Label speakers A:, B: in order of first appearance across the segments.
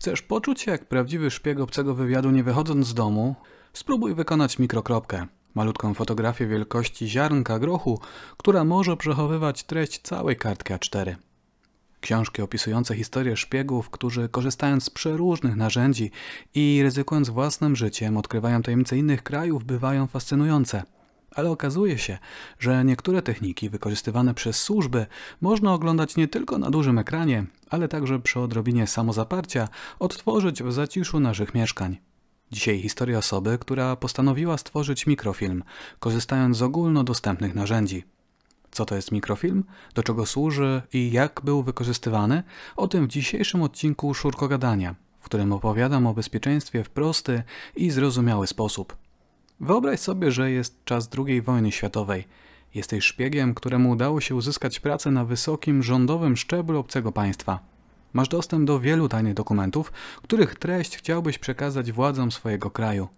A: Chcesz poczuć się jak prawdziwy szpieg obcego wywiadu nie wychodząc z domu? Spróbuj wykonać mikrokropkę. Malutką fotografię wielkości ziarnka grochu, która może przechowywać treść całej kartki A4. Książki opisujące historię szpiegów, którzy korzystając z przeróżnych narzędzi i ryzykując własnym życiem odkrywają tajemnice innych krajów, bywają fascynujące. Ale okazuje się, że niektóre techniki wykorzystywane przez służby można oglądać nie tylko na dużym ekranie, ale także przy odrobinie samozaparcia odtworzyć w zaciszu naszych mieszkań. Dzisiaj historia osoby, która postanowiła stworzyć mikrofilm, korzystając z ogólnodostępnych narzędzi. Co to jest mikrofilm, do czego służy i jak był wykorzystywany, o tym w dzisiejszym odcinku Szurkogadania, w którym opowiadam o bezpieczeństwie w prosty i zrozumiały sposób. Wyobraź sobie, że jest czas II wojny światowej. Jesteś szpiegiem, któremu udało się uzyskać pracę na wysokim rządowym szczeblu obcego państwa. Masz dostęp do wielu tajnych dokumentów, których treść chciałbyś przekazać władzom swojego kraju.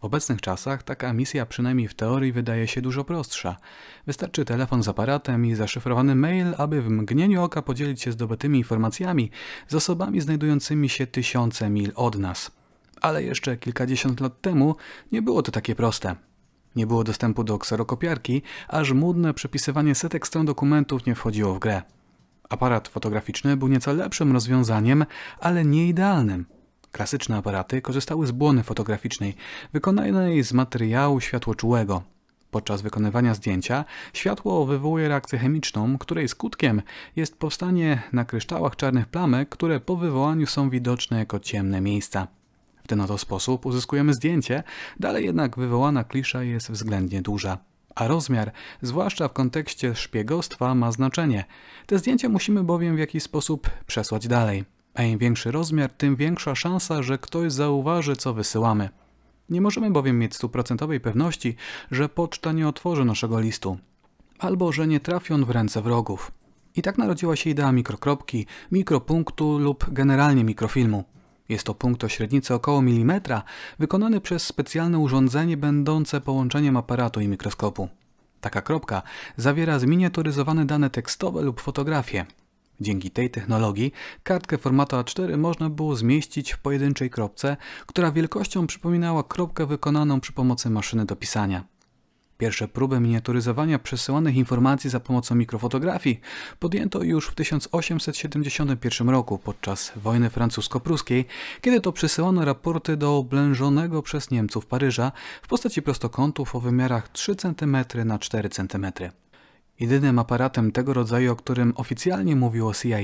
A: W obecnych czasach taka misja przynajmniej w teorii wydaje się dużo prostsza. Wystarczy telefon z aparatem i zaszyfrowany mail, aby w mgnieniu oka podzielić się zdobytymi informacjami z osobami znajdującymi się tysiące mil od nas. Ale jeszcze kilkadziesiąt lat temu nie było to takie proste. Nie było dostępu do kserokopiarki, a żmudne przepisywanie setek stron dokumentów nie wchodziło w grę. Aparat fotograficzny był nieco lepszym rozwiązaniem, ale nie idealnym. Klasyczne aparaty korzystały z błony fotograficznej, wykonanej z materiału światłoczułego. Podczas wykonywania zdjęcia światło wywołuje reakcję chemiczną, której skutkiem jest powstanie na kryształach czarnych plamek, które po wywołaniu są widoczne jako ciemne miejsca. W ten oto sposób uzyskujemy zdjęcie, dalej jednak wywołana klisza jest względnie duża. A rozmiar, zwłaszcza w kontekście szpiegostwa, ma znaczenie. Te zdjęcia musimy bowiem w jakiś sposób przesłać dalej. A im większy rozmiar, tym większa szansa, że ktoś zauważy, co wysyłamy. Nie możemy bowiem mieć stuprocentowej pewności, że poczta nie otworzy naszego listu, albo że nie trafi on w ręce wrogów. I tak narodziła się idea mikrokropki, mikropunktu lub generalnie mikrofilmu. Jest to punkt o średnicy około milimetra, wykonany przez specjalne urządzenie będące połączeniem aparatu i mikroskopu. Taka kropka zawiera zminiaturyzowane dane tekstowe lub fotografie. Dzięki tej technologii kartkę formatu A4 można było zmieścić w pojedynczej kropce, która wielkością przypominała kropkę wykonaną przy pomocy maszyny do pisania. Pierwsze próby miniaturyzowania przesyłanych informacji za pomocą mikrofotografii podjęto już w 1871 roku podczas wojny francusko-pruskiej, kiedy to przesyłano raporty do oblężonego przez Niemców Paryża w postaci prostokątów o wymiarach 3 cm na 4 cm. Jedynym aparatem tego rodzaju, o którym oficjalnie mówiło CIA,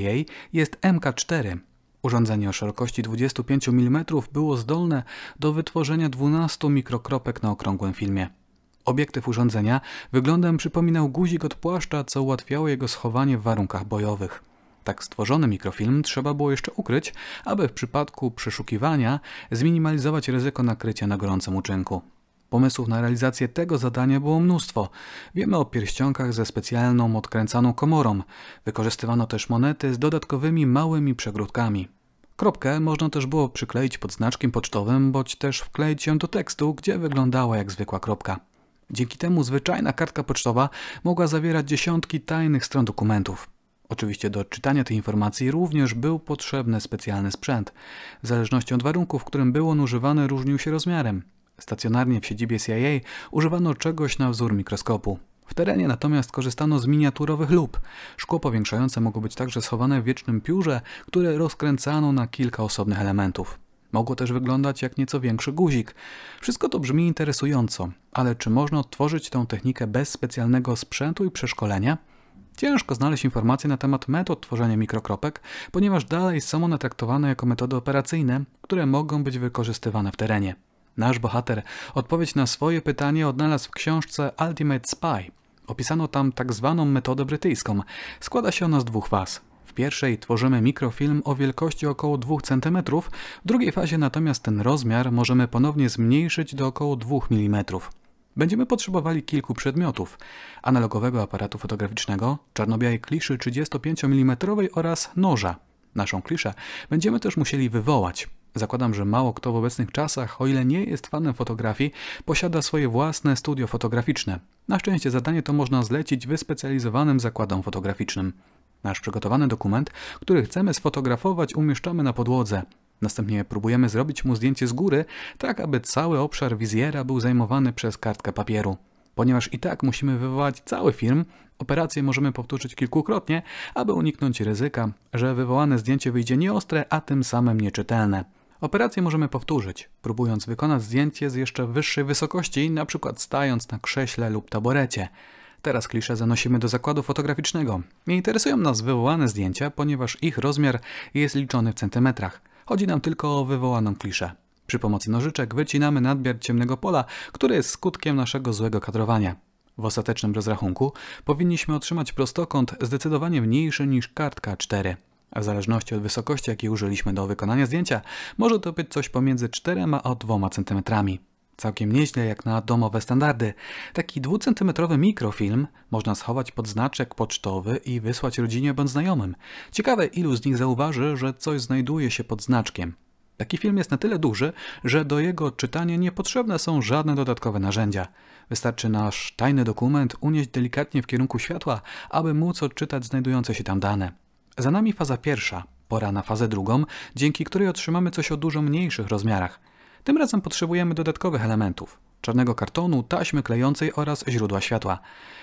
A: jest MK4. Urządzenie o szerokości 25 mm było zdolne do wytworzenia 12 mikrokropek na okrągłym filmie. Obiektyw urządzenia wyglądem przypominał guzik od płaszcza, co ułatwiało jego schowanie w warunkach bojowych. Tak stworzony mikrofilm trzeba było jeszcze ukryć, aby w przypadku przeszukiwania zminimalizować ryzyko nakrycia na gorącym uczynku. Pomysłów na realizację tego zadania było mnóstwo. Wiemy o pierścionkach ze specjalną odkręcaną komorą. Wykorzystywano też monety z dodatkowymi małymi przegródkami. Kropkę można też było przykleić pod znaczkiem pocztowym, bądź też wkleić ją do tekstu, gdzie wyglądała jak zwykła kropka. Dzięki temu zwyczajna kartka pocztowa mogła zawierać dziesiątki tajnych stron dokumentów. Oczywiście do odczytania tej informacji również był potrzebny specjalny sprzęt. W zależności od warunków, w którym był on używany, różnił się rozmiarem. Stacjonarnie w siedzibie CIA używano czegoś na wzór mikroskopu. W terenie natomiast korzystano z miniaturowych lup. Szkło powiększające mogło być także schowane w wiecznym piórze, które rozkręcano na kilka osobnych elementów. Mogło też wyglądać jak nieco większy guzik. Wszystko to brzmi interesująco, ale czy można odtworzyć tę technikę bez specjalnego sprzętu i przeszkolenia? Ciężko znaleźć informacje na temat metod tworzenia mikrokropek, ponieważ dalej są one traktowane jako metody operacyjne, które mogą być wykorzystywane w terenie. Nasz bohater odpowiedź na swoje pytanie odnalazł w książce Ultimate Spy. Opisano tam tak zwaną metodę brytyjską. Składa się ona z dwóch faz. W pierwszej tworzymy mikrofilm o wielkości około 2 cm, w drugiej fazie natomiast ten rozmiar możemy ponownie zmniejszyć do około 2 mm. Będziemy potrzebowali kilku przedmiotów: analogowego aparatu fotograficznego, czarno-białej kliszy 35 mm oraz noża. Naszą kliszę będziemy też musieli wywołać. Zakładam, że mało kto w obecnych czasach, o ile nie jest fanem fotografii, posiada swoje własne studio fotograficzne. Na szczęście zadanie to można zlecić wyspecjalizowanym zakładom fotograficznym. Nasz przygotowany dokument, który chcemy sfotografować, umieszczamy na podłodze. Następnie próbujemy zrobić mu zdjęcie z góry, tak aby cały obszar wizjera był zajmowany przez kartkę papieru. Ponieważ i tak musimy wywołać cały film, operację możemy powtórzyć kilkukrotnie, aby uniknąć ryzyka, że wywołane zdjęcie wyjdzie nieostre, a tym samym nieczytelne. Operację możemy powtórzyć, próbując wykonać zdjęcie z jeszcze wyższej wysokości, np. stając na krześle lub taborecie. Teraz klisze zanosimy do zakładu fotograficznego. Nie interesują nas wywołane zdjęcia, ponieważ ich rozmiar jest liczony w centymetrach. Chodzi nam tylko o wywołaną kliszę. Przy pomocy nożyczek wycinamy nadmiar ciemnego pola, który jest skutkiem naszego złego kadrowania. W ostatecznym rozrachunku powinniśmy otrzymać prostokąt zdecydowanie mniejszy niż kartka 4. A w zależności od wysokości, jakiej użyliśmy do wykonania zdjęcia, może to być coś pomiędzy 4 a 2 cm. Całkiem nieźle jak na domowe standardy. Taki dwucentymetrowy mikrofilm można schować pod znaczek pocztowy i wysłać rodzinie bądź znajomym. Ciekawe, ilu z nich zauważy, że coś znajduje się pod znaczkiem. Taki film jest na tyle duży, że do jego odczytania niepotrzebne są żadne dodatkowe narzędzia. Wystarczy nasz tajny dokument unieść delikatnie w kierunku światła, aby móc odczytać znajdujące się tam dane. Za nami faza pierwsza, pora na fazę drugą, dzięki której otrzymamy coś o dużo mniejszych rozmiarach. Tym razem potrzebujemy dodatkowych elementów. Czarnego kartonu, taśmy klejącej oraz źródła światła.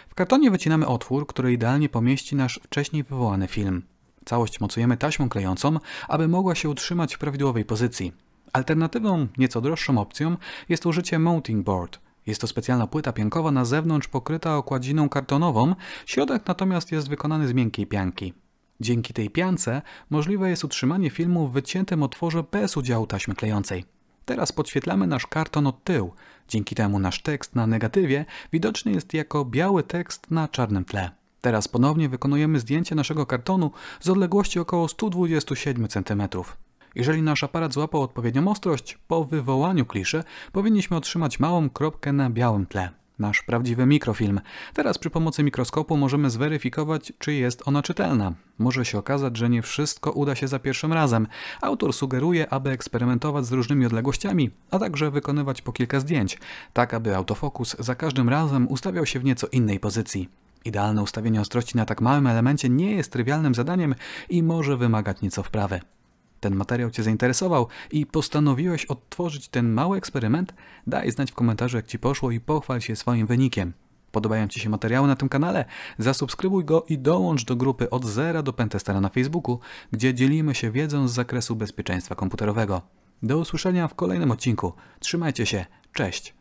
A: W kartonie wycinamy otwór, który idealnie pomieści nasz wcześniej wywołany film. Całość mocujemy taśmą klejącą, aby mogła się utrzymać w prawidłowej pozycji. Alternatywą, nieco droższą opcją jest użycie mounting board. Jest to specjalna płyta piankowa na zewnątrz pokryta okładziną kartonową, środek natomiast jest wykonany z miękkiej pianki. Dzięki tej piance możliwe jest utrzymanie filmu w wyciętym otworze bez udziału taśmy klejącej. Teraz podświetlamy nasz karton od tyłu. Dzięki temu nasz tekst na negatywie widoczny jest jako biały tekst na czarnym tle. Teraz ponownie wykonujemy zdjęcie naszego kartonu z odległości około 127 cm. Jeżeli nasz aparat złapał odpowiednią ostrość, po wywołaniu kliszy powinniśmy otrzymać małą kropkę na białym tle. Nasz prawdziwy mikrofilm. Teraz przy pomocy mikroskopu możemy zweryfikować, czy jest ona czytelna. Może się okazać, że nie wszystko uda się za pierwszym razem. Autor sugeruje, aby eksperymentować z różnymi odległościami, a także wykonywać po kilka zdjęć, tak aby autofokus za każdym razem ustawiał się w nieco innej pozycji. Idealne ustawienie ostrości na tak małym elemencie nie jest trywialnym zadaniem i może wymagać nieco wprawy. Ten materiał Cię zainteresował i postanowiłeś odtworzyć ten mały eksperyment? Daj znać w komentarzu jak Ci poszło i pochwal się swoim wynikiem. Podobają Ci się materiały na tym kanale? Zasubskrybuj go i dołącz do grupy od zera do Pentestera na Facebooku, gdzie dzielimy się wiedzą z zakresu bezpieczeństwa komputerowego. Do usłyszenia w kolejnym odcinku. Trzymajcie się. Cześć.